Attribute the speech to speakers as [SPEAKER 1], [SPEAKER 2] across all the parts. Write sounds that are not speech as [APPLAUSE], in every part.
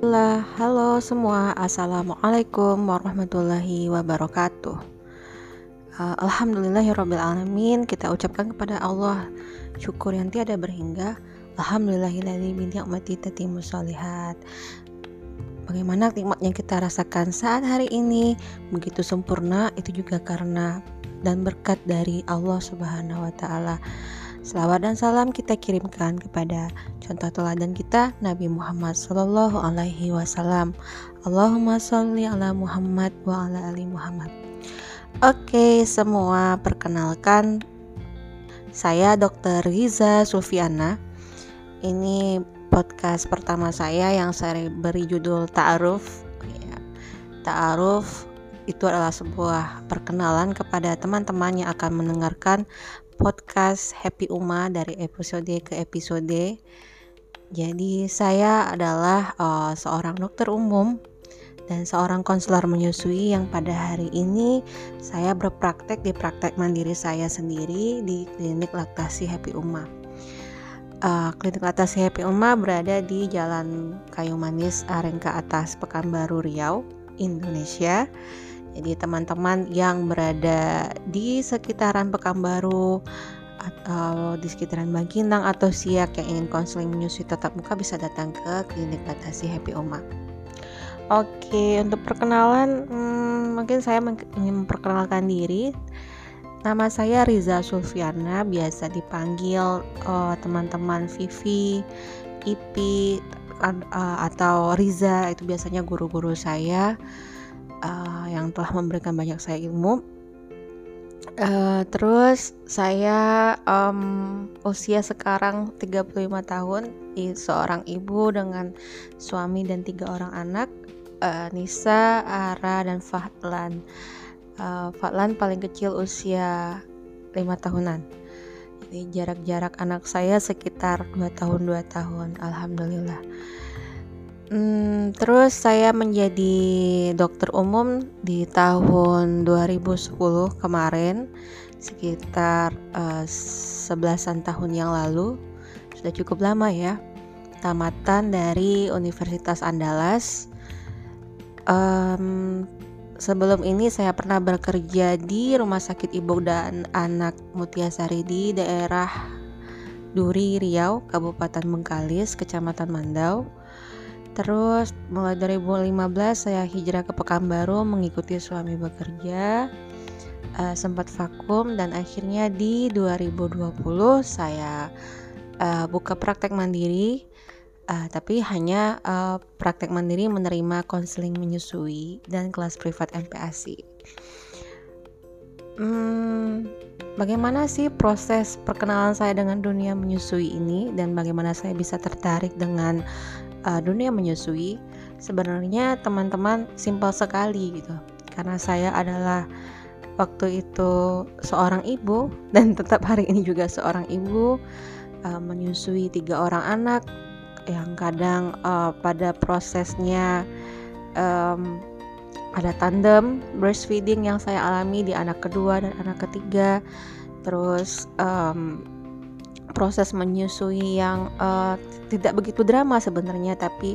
[SPEAKER 1] Halo, halo semua, assalamualaikum warahmatullahi wabarakatuh. Uh, Alhamdulillahirobbilalamin kita ucapkan kepada Allah syukur yang tiada berhingga. Alhamdulillahilladzi bi ni'mati tatimmu sholihat. Bagaimana nikmat yang kita rasakan saat hari ini begitu sempurna itu juga karena dan berkat dari Allah Subhanahu wa taala. Selawat dan salam kita kirimkan kepada contoh teladan kita Nabi Muhammad Sallallahu Alaihi Wasallam. Allahumma sholli ala Muhammad wa ala ali Muhammad. Oke semua perkenalkan saya Dr. Riza Sulfiana. Ini podcast pertama saya yang saya beri judul Ta'aruf. Ya, Ta'aruf itu adalah sebuah perkenalan kepada teman-teman yang akan mendengarkan podcast Happy Uma dari episode ke episode. Jadi saya adalah uh, seorang dokter umum dan seorang konselor menyusui yang pada hari ini saya berpraktek di praktek mandiri saya sendiri di klinik laktasi Happy Uma. Uh, klinik laktasi Happy Uma berada di Jalan Kayu Manis Arengka Atas Pekanbaru Riau, Indonesia. Jadi teman-teman yang berada di sekitaran Pekanbaru atau di sekitaran Bangkinang atau Siak yang ingin konseling menyusui tetap muka bisa datang ke klinik Latasi Happy Oma. Oke, untuk perkenalan hmm, mungkin saya ingin memperkenalkan diri. Nama saya Riza Sulfiana, biasa dipanggil uh, teman-teman Vivi, Ipi, uh, atau Riza itu biasanya guru-guru saya uh, yang telah memberikan banyak saya ilmu. Uh, terus saya um, usia sekarang 35 tahun, seorang ibu dengan suami dan tiga orang anak, uh, Nisa, Ara, dan Fahlan. Uh, Fahlan paling kecil usia 5 tahunan. Jadi jarak-jarak anak saya sekitar 2 tahun 2 tahun, alhamdulillah. Hmm, terus saya menjadi dokter umum di tahun 2010 kemarin, sekitar uh, tahun yang lalu. Sudah cukup lama ya. Tamatan dari Universitas Andalas. Um, sebelum ini saya pernah bekerja di Rumah Sakit Ibu dan Anak Mutiasari di daerah Duri Riau, Kabupaten Bengkalis, Kecamatan Mandau Terus mulai 2015 saya hijrah ke Pekanbaru mengikuti suami bekerja uh, sempat vakum dan akhirnya di 2020 saya uh, buka praktek mandiri uh, tapi hanya uh, praktek mandiri menerima konseling menyusui dan kelas privat MPASI. Hmm, bagaimana sih proses perkenalan saya dengan dunia menyusui ini dan bagaimana saya bisa tertarik dengan uh, dunia menyusui sebenarnya teman-teman simpel sekali gitu. Karena saya adalah waktu itu seorang ibu [LAUGHS] dan tetap hari ini juga seorang ibu uh, menyusui tiga orang anak yang kadang uh, pada prosesnya um, ada tandem breastfeeding yang saya alami di anak kedua dan anak ketiga. Terus um, proses menyusui yang uh, tidak begitu drama sebenarnya tapi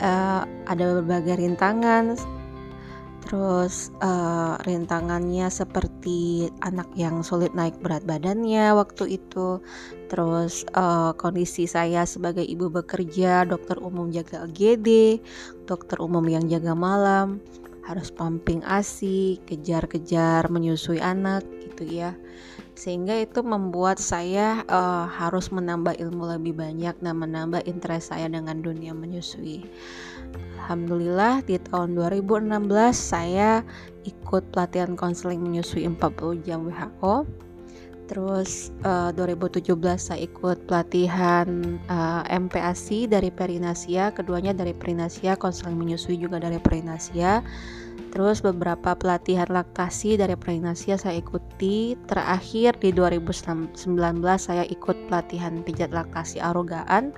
[SPEAKER 1] uh, ada berbagai rintangan. Terus uh, rintangannya seperti anak yang sulit naik berat badannya waktu itu. Terus uh, kondisi saya sebagai ibu bekerja dokter umum jaga AGD dokter umum yang jaga malam harus pumping ASI kejar-kejar menyusui anak gitu ya sehingga itu membuat saya uh, harus menambah ilmu lebih banyak dan menambah interest saya dengan dunia menyusui. Alhamdulillah di tahun 2016 saya ikut pelatihan konseling menyusui 40 jam WHO. Terus uh, 2017 saya ikut pelatihan uh, eh, MPASI dari Perinasia, keduanya dari Perinasia, konseling menyusui juga dari Perinasia Terus beberapa pelatihan laktasi dari Prinasia saya ikuti. Terakhir di 2019 saya ikut pelatihan pijat laktasi arogaan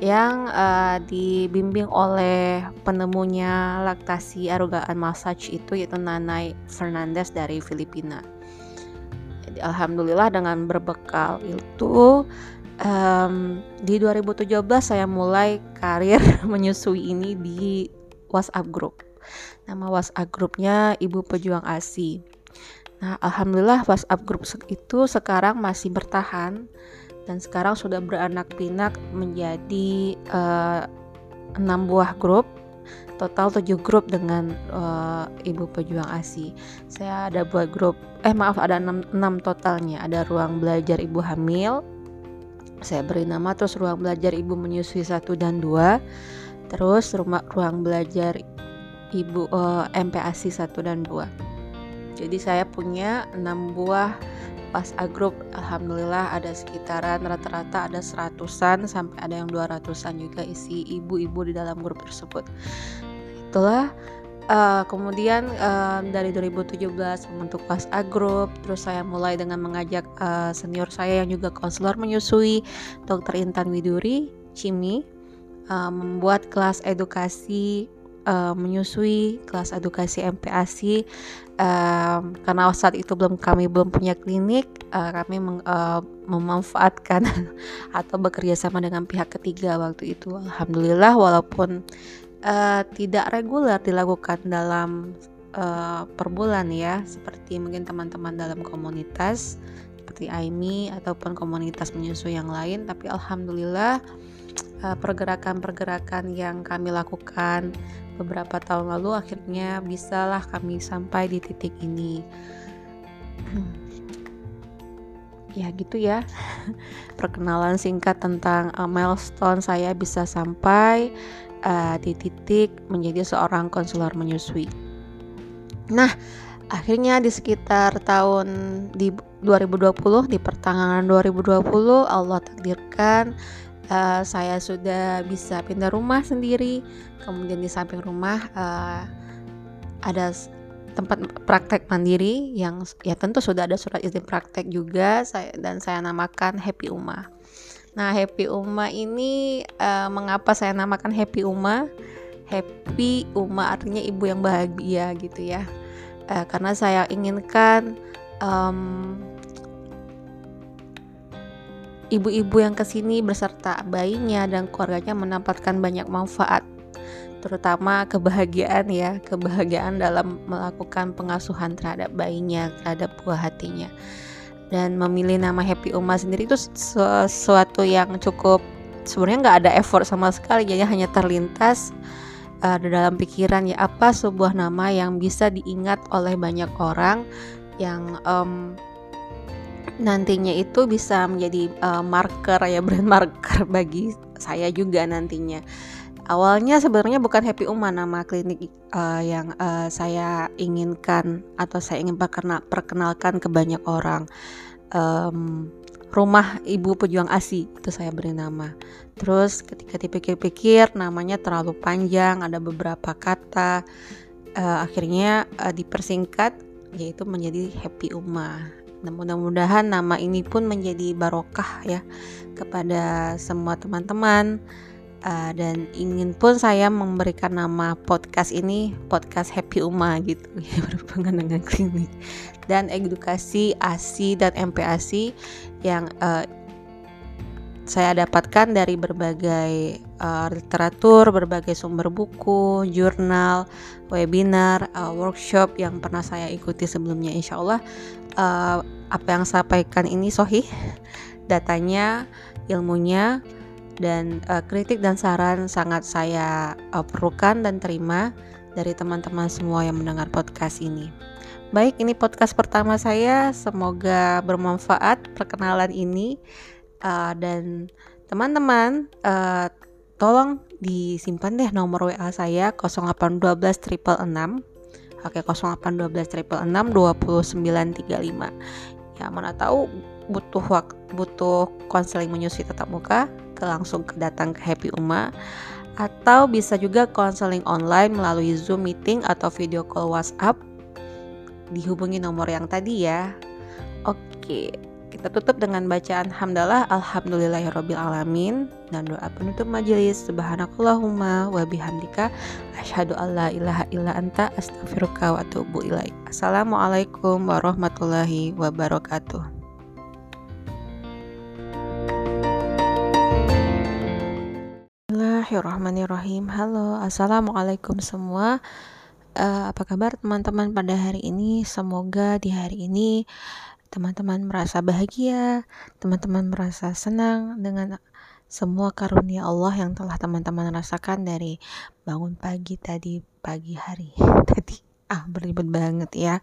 [SPEAKER 1] yang uh, dibimbing oleh penemunya laktasi arogaan massage itu yaitu Nanay Fernandez dari Filipina. Jadi alhamdulillah dengan berbekal itu um, di 2017 saya mulai karir [LAUGHS] menyusui ini di WhatsApp group. Nama WhatsApp grupnya Ibu Pejuang ASI. Nah, alhamdulillah WhatsApp group itu sekarang masih bertahan dan sekarang sudah beranak pinak menjadi uh, buah grup total 7 grup dengan uh, Ibu Pejuang ASI. Saya ada buat grup, eh maaf ada 6, 6 totalnya. Ada ruang belajar Ibu Hamil, saya beri nama terus ruang belajar Ibu menyusui 1 dan 2. Terus rumah ruang belajar Ibu uh, eh, MPASI 1 dan 2. Jadi saya punya 6 buah pas agrup alhamdulillah ada sekitaran rata-rata ada seratusan sampai ada yang dua ratusan juga isi ibu-ibu di dalam grup tersebut itulah uh, kemudian uh, dari 2017 membentuk pas agrup terus saya mulai dengan mengajak uh, senior saya yang juga konselor menyusui dokter Intan Widuri Cimi uh, membuat kelas edukasi uh, menyusui kelas edukasi MPASI um, karena saat itu belum kami belum punya klinik uh, kami meng, uh, memanfaatkan [LAUGHS] atau bekerja sama dengan pihak ketiga waktu itu. Alhamdulillah walaupun uh, tidak reguler dilakukan dalam uh, per bulan ya seperti mungkin teman-teman dalam komunitas seperti AIMI ataupun komunitas menyusui yang lain tapi alhamdulillah pergerakan-pergerakan yang kami lakukan beberapa tahun lalu akhirnya bisalah kami sampai di titik ini. [CLEARS THROAT] Ya gitu ya. [LAUGHS] Perkenalan singkat tentang uh, milestone saya bisa sampai uh, di titik menjadi seorang konselor menyusui. Nah akhirnya di sekitar tahun di 2020 di pertengahan 2020 Allah takdirkan uh, saya sudah bisa pindah rumah sendiri kemudian di samping rumah uh, ada tempat praktek mandiri yang ya tentu sudah ada surat izin praktek juga saya dan saya namakan Happy Uma. Nah, Happy Uma ini uh, mengapa saya namakan Happy Uma? Happy Uma artinya ibu yang bahagia gitu ya. Uh, karena saya inginkan um, ibu-ibu yang ke sini beserta bayinya dan keluarganya mendapatkan banyak manfaat terutama kebahagiaan ya kebahagiaan dalam melakukan pengasuhan terhadap bayinya terhadap buah hatinya. Dan memilih nama Happy Uma sendiri itu sesuatu yang cukup sebenarnya nggak ada effort sama sekali jadi hanya terlintas uh, dalam pikiran ya apa sebuah nama yang bisa diingat oleh banyak orang yang um, nantinya itu bisa menjadi uh, marker ya [LAUGHS] brand marker bagi saya juga nantinya. Awalnya sebenarnya bukan Happy Uma nama klinik uh, yang uh, saya inginkan atau saya ingin perkenal, perkenalkan ke banyak orang. Um, rumah Ibu Pejuang ASI itu saya beri nama. Terus ketika dipikir-pikir namanya terlalu panjang, ada beberapa kata. Uh, akhirnya uh, dipersingkat yaitu menjadi Happy Uma. Nah, mudah-mudahan nama ini pun menjadi barokah ya kepada semua teman-teman. Uh, dan ingin pun saya memberikan nama podcast ini podcast Happy Uma gitu ya berhubungan dengan klinik dan edukasi ASI dan MPASI yang uh, saya dapatkan dari berbagai uh, literatur, berbagai sumber buku, jurnal, webinar, uh, workshop yang pernah saya ikuti sebelumnya. Insya Allah uh, apa yang saya sampaikan ini sohih datanya ilmunya dan uh, kritik dan saran sangat saya uh, perlukan dan terima dari teman-teman semua yang mendengar podcast ini. Baik, ini podcast pertama saya. Semoga bermanfaat perkenalan ini uh, dan teman-teman uh, tolong disimpan deh nomor WA saya 0812 666 Oke 0812 666 2935 ya mana tahu butuh waktu butuh konseling menyusui tetap muka ke langsung ke datang ke Happy Uma atau bisa juga konseling online melalui Zoom meeting atau video call WhatsApp. Dihubungi nomor yang tadi ya. Oke, kita tutup dengan bacaan hamdalah alhamdulillahirobbilalamin dan doa penutup majelis subhanakallahumma wa bihamdika asyhadu alla ilaha illa anta astaghfiruka wa atubu ilaik. Assalamualaikum warahmatullahi wabarakatuh. Bismillahirrahmanirrahim Halo, Assalamualaikum semua uh, Apa kabar teman-teman pada hari ini Semoga di hari ini Teman-teman merasa bahagia Teman-teman merasa senang Dengan semua karunia Allah yang telah teman-teman rasakan Dari bangun pagi tadi Pagi hari [LAUGHS] Tadi Ah beribet banget ya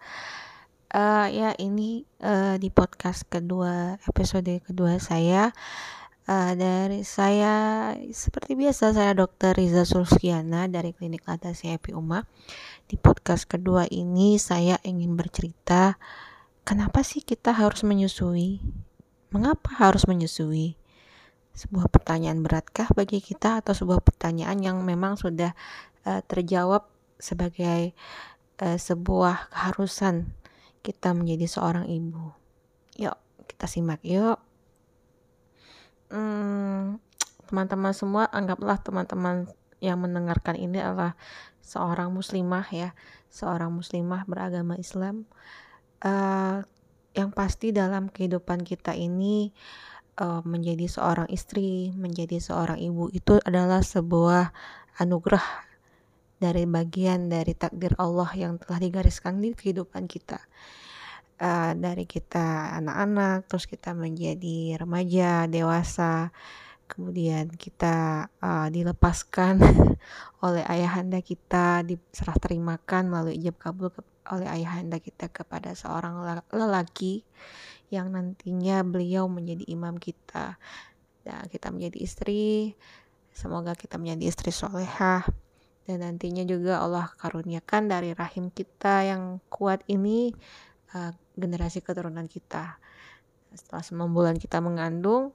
[SPEAKER 1] uh, Ya ini uh, di podcast kedua Episode kedua saya Uh, dari saya seperti biasa saya Dr. Riza Sulfiana dari Klinik Latasi Happy Uma. Di podcast kedua ini saya ingin bercerita kenapa sih kita harus menyusui? Mengapa harus menyusui? Sebuah pertanyaan beratkah bagi kita atau sebuah pertanyaan yang memang sudah uh, terjawab sebagai uh, sebuah keharusan kita menjadi seorang ibu? Yuk, kita simak yuk teman teman-teman semua anggaplah teman-teman yang mendengarkan ini adalah seorang muslimah ya seorang muslimah beragama Islam uh, yang pasti dalam kehidupan kita ini uh, menjadi seorang istri menjadi seorang ibu itu adalah sebuah anugerah dari bagian dari takdir Allah yang telah digariskan di kehidupan kita. Uh, dari kita anak-anak terus kita menjadi remaja dewasa kemudian kita uh, dilepaskan [LAUGHS] oleh ayahanda kita diserah terimakan melalui ijab kabul oleh ayahanda kita kepada seorang lelaki yang nantinya beliau menjadi imam kita dan kita menjadi istri semoga kita menjadi istri solehah dan nantinya juga Allah karuniakan dari rahim kita yang kuat ini uh, generasi keturunan kita. Setelah 9 bulan kita mengandung,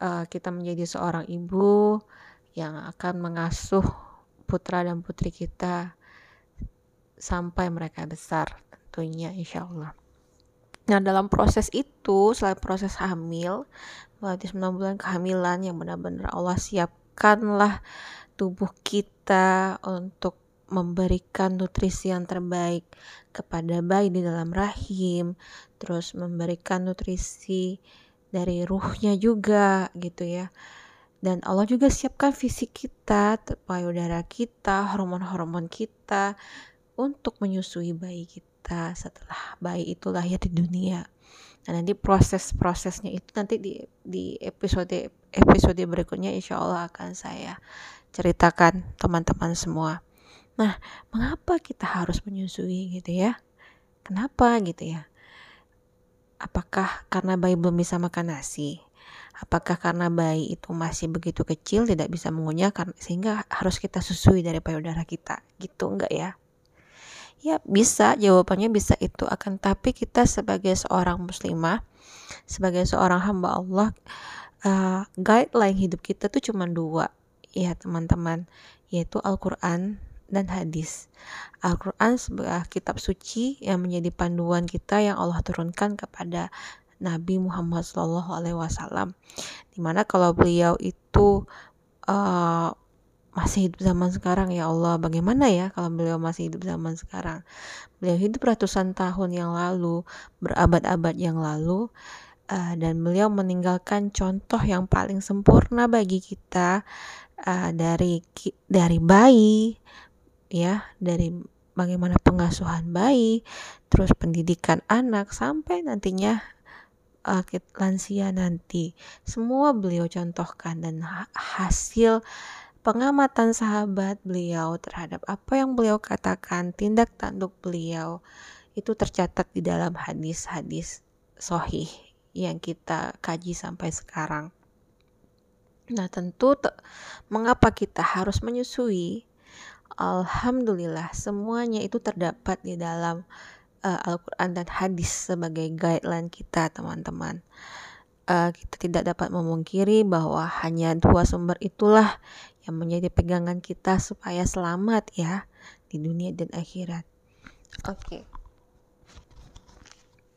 [SPEAKER 1] uh, kita menjadi seorang ibu yang akan mengasuh putra dan putri kita sampai mereka besar tentunya insya Allah. Nah dalam proses itu, selain proses hamil, melewati 9 bulan kehamilan yang benar-benar Allah siapkanlah tubuh kita untuk memberikan nutrisi yang terbaik kepada bayi di dalam rahim, terus memberikan nutrisi dari ruhnya juga gitu ya. Dan Allah juga siapkan fisik kita, payudara kita, hormon-hormon kita untuk menyusui bayi kita setelah bayi itu lahir di dunia. Nah nanti proses-prosesnya itu nanti di di episode episode berikutnya insya Allah akan saya ceritakan teman-teman semua. Nah, mengapa kita harus menyusui gitu ya? Kenapa gitu ya? Apakah karena bayi belum bisa makan nasi? Apakah karena bayi itu masih begitu kecil tidak bisa mengunyah sehingga harus kita susui dari payudara kita? Gitu enggak ya? Ya bisa, jawabannya bisa itu akan tapi kita sebagai seorang muslimah, sebagai seorang hamba Allah, uh, guideline hidup kita tuh cuma dua ya teman-teman, yaitu Al-Quran dan hadis. Al-Quran sebuah kitab suci yang menjadi panduan kita yang Allah turunkan kepada Nabi Muhammad Wasallam. Di mana kalau beliau itu uh, masih hidup zaman sekarang ya Allah, bagaimana ya kalau beliau masih hidup zaman sekarang? Beliau hidup ratusan tahun yang lalu, berabad-abad yang lalu, uh, dan beliau meninggalkan contoh yang paling sempurna bagi kita uh, dari dari bayi ya dari bagaimana pengasuhan bayi, terus pendidikan anak sampai nantinya uh, lansia nanti. Semua beliau contohkan dan hasil pengamatan sahabat beliau terhadap apa yang beliau katakan, tindak tanduk beliau itu tercatat di dalam hadis-hadis sohih yang kita kaji sampai sekarang. Nah, tentu mengapa kita harus menyusui? Alhamdulillah semuanya itu terdapat di dalam uh, Al-Quran dan hadis sebagai guideline kita teman-teman. Uh, kita tidak dapat memungkiri bahwa hanya dua sumber itulah yang menjadi pegangan kita supaya selamat ya di dunia dan akhirat. Oke. Okay.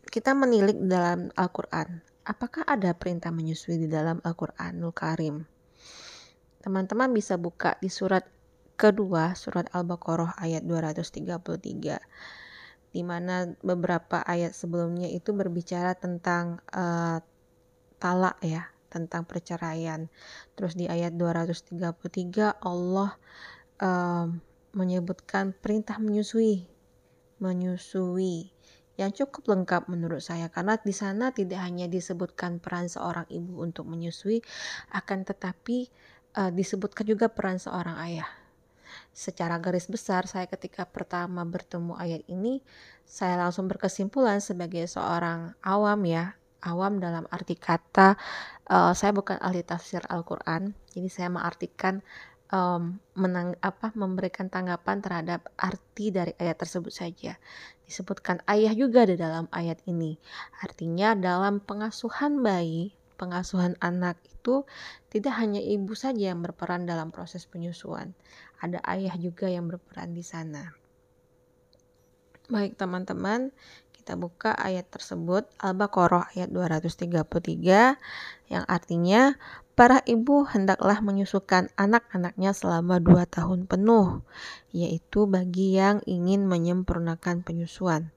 [SPEAKER 1] Kita menilik dalam Al-Quran. Apakah ada perintah menyusui di dalam Al-Quranul Karim? Teman-teman bisa buka di surat kedua surat Al-Baqarah ayat 233 di mana beberapa ayat sebelumnya itu berbicara tentang uh, talak ya tentang perceraian. Terus di ayat 233 Allah um, menyebutkan perintah menyusui, menyusui yang cukup lengkap menurut saya karena di sana tidak hanya disebutkan peran seorang ibu untuk menyusui, akan tetapi uh, disebutkan juga peran seorang ayah. Secara garis besar, saya ketika pertama bertemu ayat ini, saya langsung berkesimpulan sebagai seorang awam ya, awam dalam arti kata, uh, saya bukan ahli tafsir Al-Quran, jadi saya mengartikan um, menang apa memberikan tanggapan terhadap arti dari ayat tersebut saja. Disebutkan ayah juga di dalam ayat ini. Artinya dalam pengasuhan bayi, pengasuhan anak itu tidak hanya ibu saja yang berperan dalam proses penyusuan. Ada ayah juga yang berperan di sana. Baik teman-teman, kita buka ayat tersebut Al-Baqarah ayat 233 yang artinya para ibu hendaklah menyusukan anak-anaknya selama dua tahun penuh, yaitu bagi yang ingin menyempurnakan penyusuan.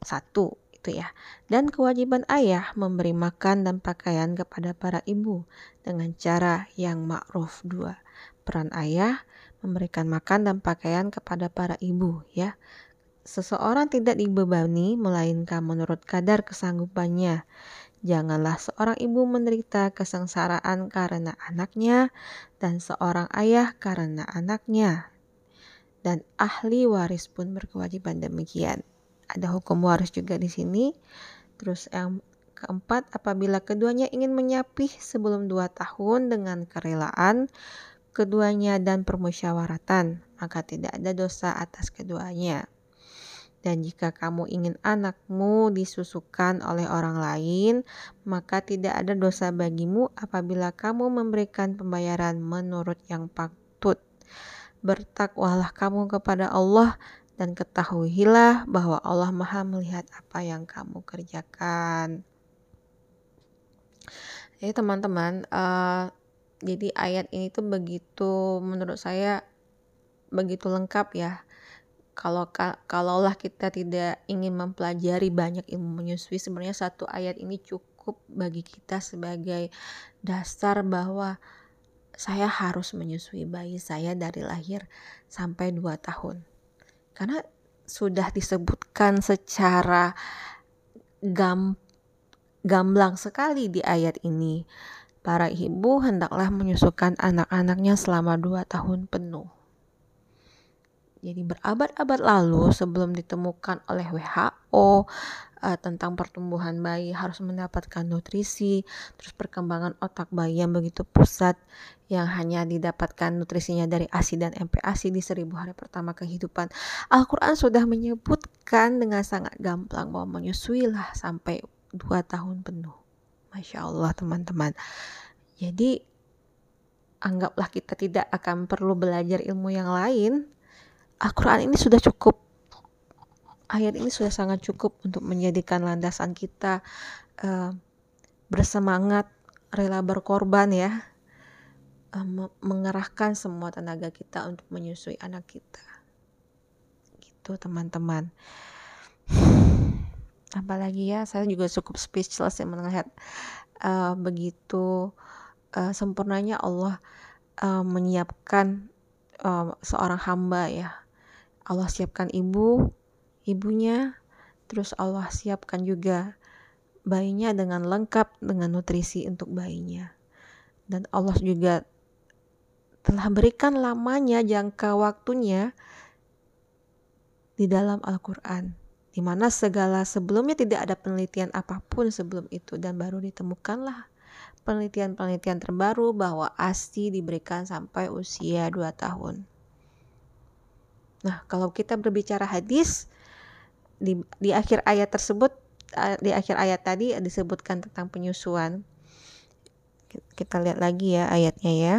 [SPEAKER 1] Satu, itu ya. Dan kewajiban ayah memberi makan dan pakaian kepada para ibu dengan cara yang ma'ruf. Dua, peran ayah memberikan makan dan pakaian kepada para ibu ya. Seseorang tidak dibebani melainkan menurut kadar kesanggupannya. Janganlah seorang ibu menderita kesengsaraan karena anaknya dan seorang ayah karena anaknya. Dan ahli waris pun berkewajiban demikian. Ada hukum waris juga di sini. Terus yang keempat, apabila keduanya ingin menyapih sebelum dua tahun dengan kerelaan keduanya dan permusyawaratan, maka tidak ada dosa atas keduanya. Dan jika kamu ingin anakmu disusukan oleh orang lain, maka tidak ada dosa bagimu apabila kamu memberikan pembayaran menurut yang patut. Bertakwalah kamu kepada Allah dan ketahuilah bahwa Allah Maha melihat apa yang kamu kerjakan. Jadi teman-teman, uh, jadi ayat ini tuh begitu menurut saya begitu lengkap ya kalau kalaulah kita tidak ingin mempelajari banyak ilmu menyusui sebenarnya satu ayat ini cukup bagi kita sebagai dasar bahwa saya harus menyusui bayi saya dari lahir sampai 2 tahun. Karena sudah disebutkan secara gam, gamblang sekali di ayat ini. Para ibu hendaklah menyusukan anak-anaknya selama 2 tahun penuh. Jadi berabad-abad lalu sebelum ditemukan oleh WHO uh, eh, tentang pertumbuhan bayi harus mendapatkan nutrisi, terus perkembangan otak bayi yang begitu pusat yang hanya didapatkan nutrisinya dari ASI dan MPASI di seribu hari pertama kehidupan. Al-Quran sudah menyebutkan dengan sangat gamblang bahwa menyusuilah sampai dua tahun penuh. Masya Allah teman-teman. Jadi anggaplah kita tidak akan perlu belajar ilmu yang lain Al-Quran ini sudah cukup ayat ini sudah sangat cukup untuk menjadikan landasan kita uh, bersemangat rela berkorban ya uh, mengerahkan semua tenaga kita untuk menyusui anak kita. Gitu teman-teman. [SIGHS] Apalagi ya saya juga cukup speechless ya melihat uh, begitu uh, sempurnanya Allah uh, menyiapkan uh, seorang hamba ya Allah siapkan ibu, ibunya, terus Allah siapkan juga bayinya dengan lengkap dengan nutrisi untuk bayinya. Dan Allah juga telah berikan lamanya jangka waktunya di dalam Al-Quran di mana segala sebelumnya tidak ada penelitian apa pun sebelum itu dan baru ditemukanlah penelitian-penelitian terbaru bahwa ASI diberikan sampai usia 2 tahun. Nah, kalau kita berbicara hadis di di akhir ayat tersebut di akhir ayat tadi disebutkan tentang penyusuan. Kita lihat lagi ya ayatnya ya.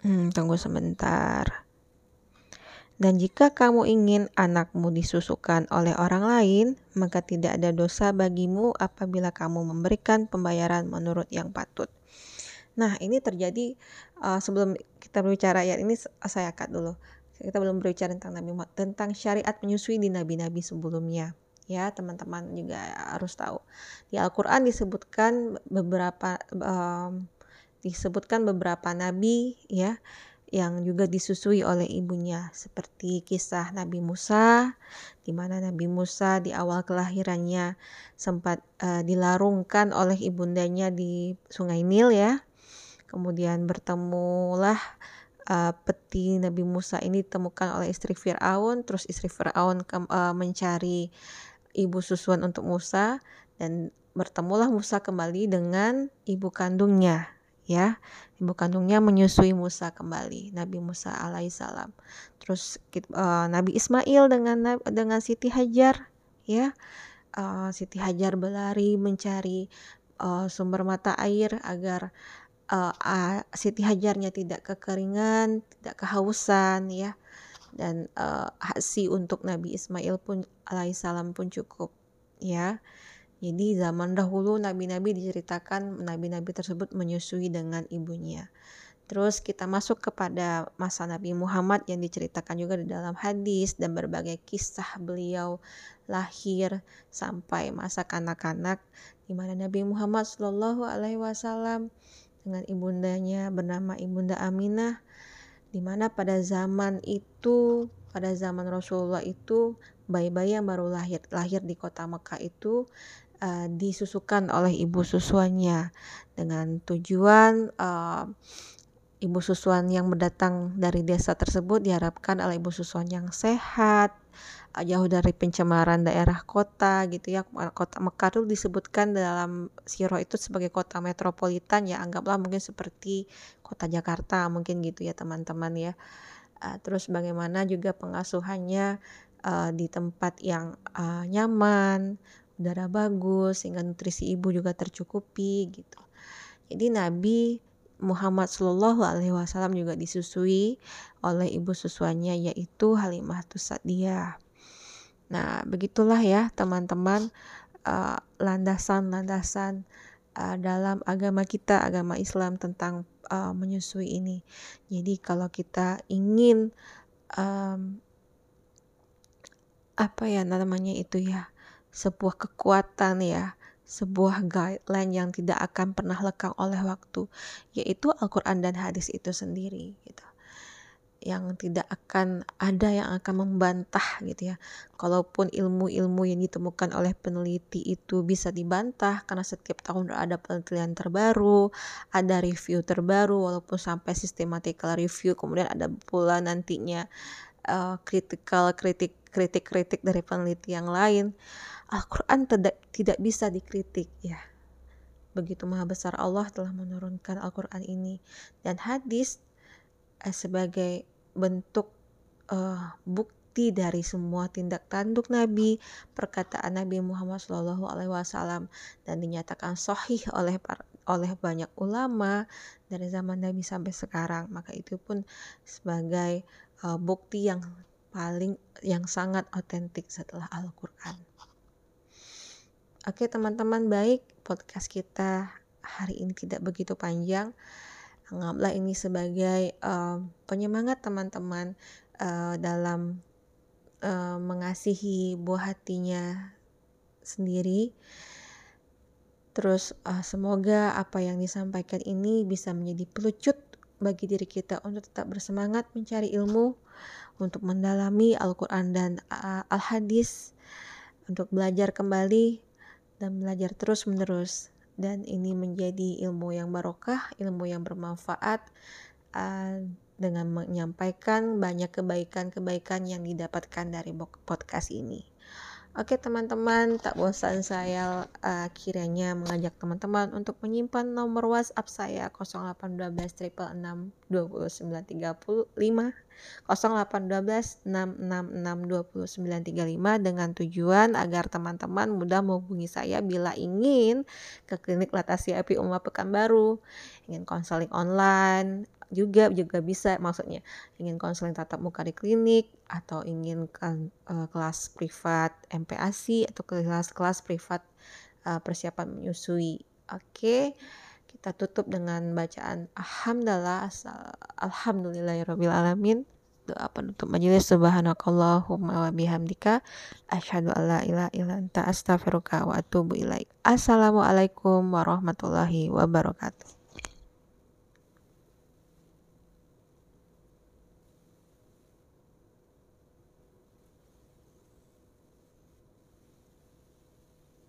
[SPEAKER 1] Hmm, tunggu sebentar. Dan jika kamu ingin anakmu disusukan oleh orang lain, maka tidak ada dosa bagimu apabila kamu memberikan pembayaran menurut yang patut. Nah, ini terjadi uh, sebelum kita berbicara ayat ini saya akad dulu. Kita belum berbicara tentang Nabi Muhammad, tentang syariat menyusui di nabi-nabi sebelumnya. ya teman-teman juga harus tahu di Al-Quran disebutkan beberapa um, disebutkan beberapa nabi ya yang juga disusui oleh ibunya seperti kisah Nabi Musa di mana Nabi Musa di awal kelahirannya sempat uh, dilarungkan oleh ibundanya di Sungai Nil ya. Kemudian bertemulah uh, peti Nabi Musa ini ditemukan oleh istri Firaun, terus istri Firaun uh, mencari ibu susuan untuk Musa dan bertemulah Musa kembali dengan ibu kandungnya ya. Ibu kandungnya menyusui Musa kembali Nabi Musa alaihissalam terus uh, Nabi Ismail dengan dengan Siti Hajar ya. Uh, Siti Hajar berlari mencari uh, sumber mata air agar uh, uh, Siti Hajarnya tidak kekeringan tidak kehausan ya dan uh, hasil untuk Nabi Ismail pun alaihissalam pun cukup ya jadi zaman dahulu nabi-nabi diceritakan nabi-nabi tersebut menyusui dengan ibunya. Terus kita masuk kepada masa Nabi Muhammad yang diceritakan juga di dalam hadis dan berbagai kisah beliau lahir sampai masa kanak-kanak di mana Nabi Muhammad Shallallahu Alaihi Wasallam dengan ibundanya bernama Ibunda Aminah di mana pada zaman itu pada zaman Rasulullah itu bayi-bayi yang baru lahir lahir di kota Mekah itu uh, disusukan oleh ibu susuannya dengan tujuan uh, ibu susuan yang mendatang dari desa tersebut diharapkan oleh ibu susuan yang sehat jauh dari pencemaran daerah kota gitu ya kota Mekah itu disebutkan dalam siro itu sebagai kota metropolitan ya anggaplah mungkin seperti kota Jakarta mungkin gitu ya teman-teman ya uh, terus bagaimana juga pengasuhannya uh, di tempat yang uh, nyaman udara bagus sehingga nutrisi ibu juga tercukupi gitu. Jadi Nabi Muhammad Shallallahu Alaihi Wasallam juga disusui oleh ibu susuannya yaitu Halimah Tusadiyah. Nah begitulah ya teman-teman uh, landasan-landasan uh, dalam agama kita agama Islam tentang uh, menyusui ini. Jadi kalau kita ingin um, apa ya namanya itu ya sebuah kekuatan ya, sebuah guideline yang tidak akan pernah lekang oleh waktu, yaitu Al-Quran dan hadis itu sendiri gitu. Yang tidak akan ada yang akan membantah gitu ya. Kalaupun ilmu-ilmu yang ditemukan oleh peneliti itu bisa dibantah karena setiap tahun ada penelitian terbaru, ada review terbaru walaupun sampai systematical review, kemudian ada pula nantinya uh, critical kritik kritik-kritik dari peneliti yang lain Al-Quran tidak, tidak bisa dikritik ya. Begitu maha besar Allah telah menurunkan Al-Quran ini. Dan hadis eh, sebagai bentuk uh, bukti dari semua tindak tanduk Nabi, perkataan Nabi Muhammad Shallallahu Alaihi Wasallam dan dinyatakan sahih oleh oleh banyak ulama dari zaman Nabi sampai sekarang. Maka itu pun sebagai uh, bukti yang paling yang sangat otentik setelah Al-Quran. Oke teman-teman baik podcast kita hari ini tidak begitu panjang. Anggaplah ini sebagai uh, penyemangat teman-teman uh, dalam uh, mengasihi buah hatinya sendiri. Terus uh, semoga apa yang disampaikan ini bisa menjadi pelucut bagi diri kita untuk tetap bersemangat mencari ilmu, untuk mendalami Al-Quran dan uh, Al-Hadis, untuk belajar kembali dan belajar terus-menerus dan ini menjadi ilmu yang barokah, ilmu yang bermanfaat uh, dengan menyampaikan banyak kebaikan-kebaikan yang didapatkan dari podcast ini. Oke teman-teman, tak bosan saya uh, kiranya mengajak teman-teman untuk menyimpan nomor WhatsApp saya 0812 666 2935 0812 666 2935 dengan tujuan agar teman-teman mudah menghubungi saya bila ingin ke klinik Latasi Api Uma Pekanbaru, ingin konseling online, juga juga bisa. Maksudnya ingin konseling tatap muka di klinik atau ingin kan, uh, kelas privat MPASI atau kelas-kelas privat uh, persiapan menyusui. Oke. Kita tutup dengan bacaan alhamdulillah alhamdulillahirabbil alamin doa penutup majelis. Subhanakallahumma wa bihamdika. Asyhadu alla ilaha illa anta astaghfiruka wa atubu ilaik. Assalamualaikum warahmatullahi wabarakatuh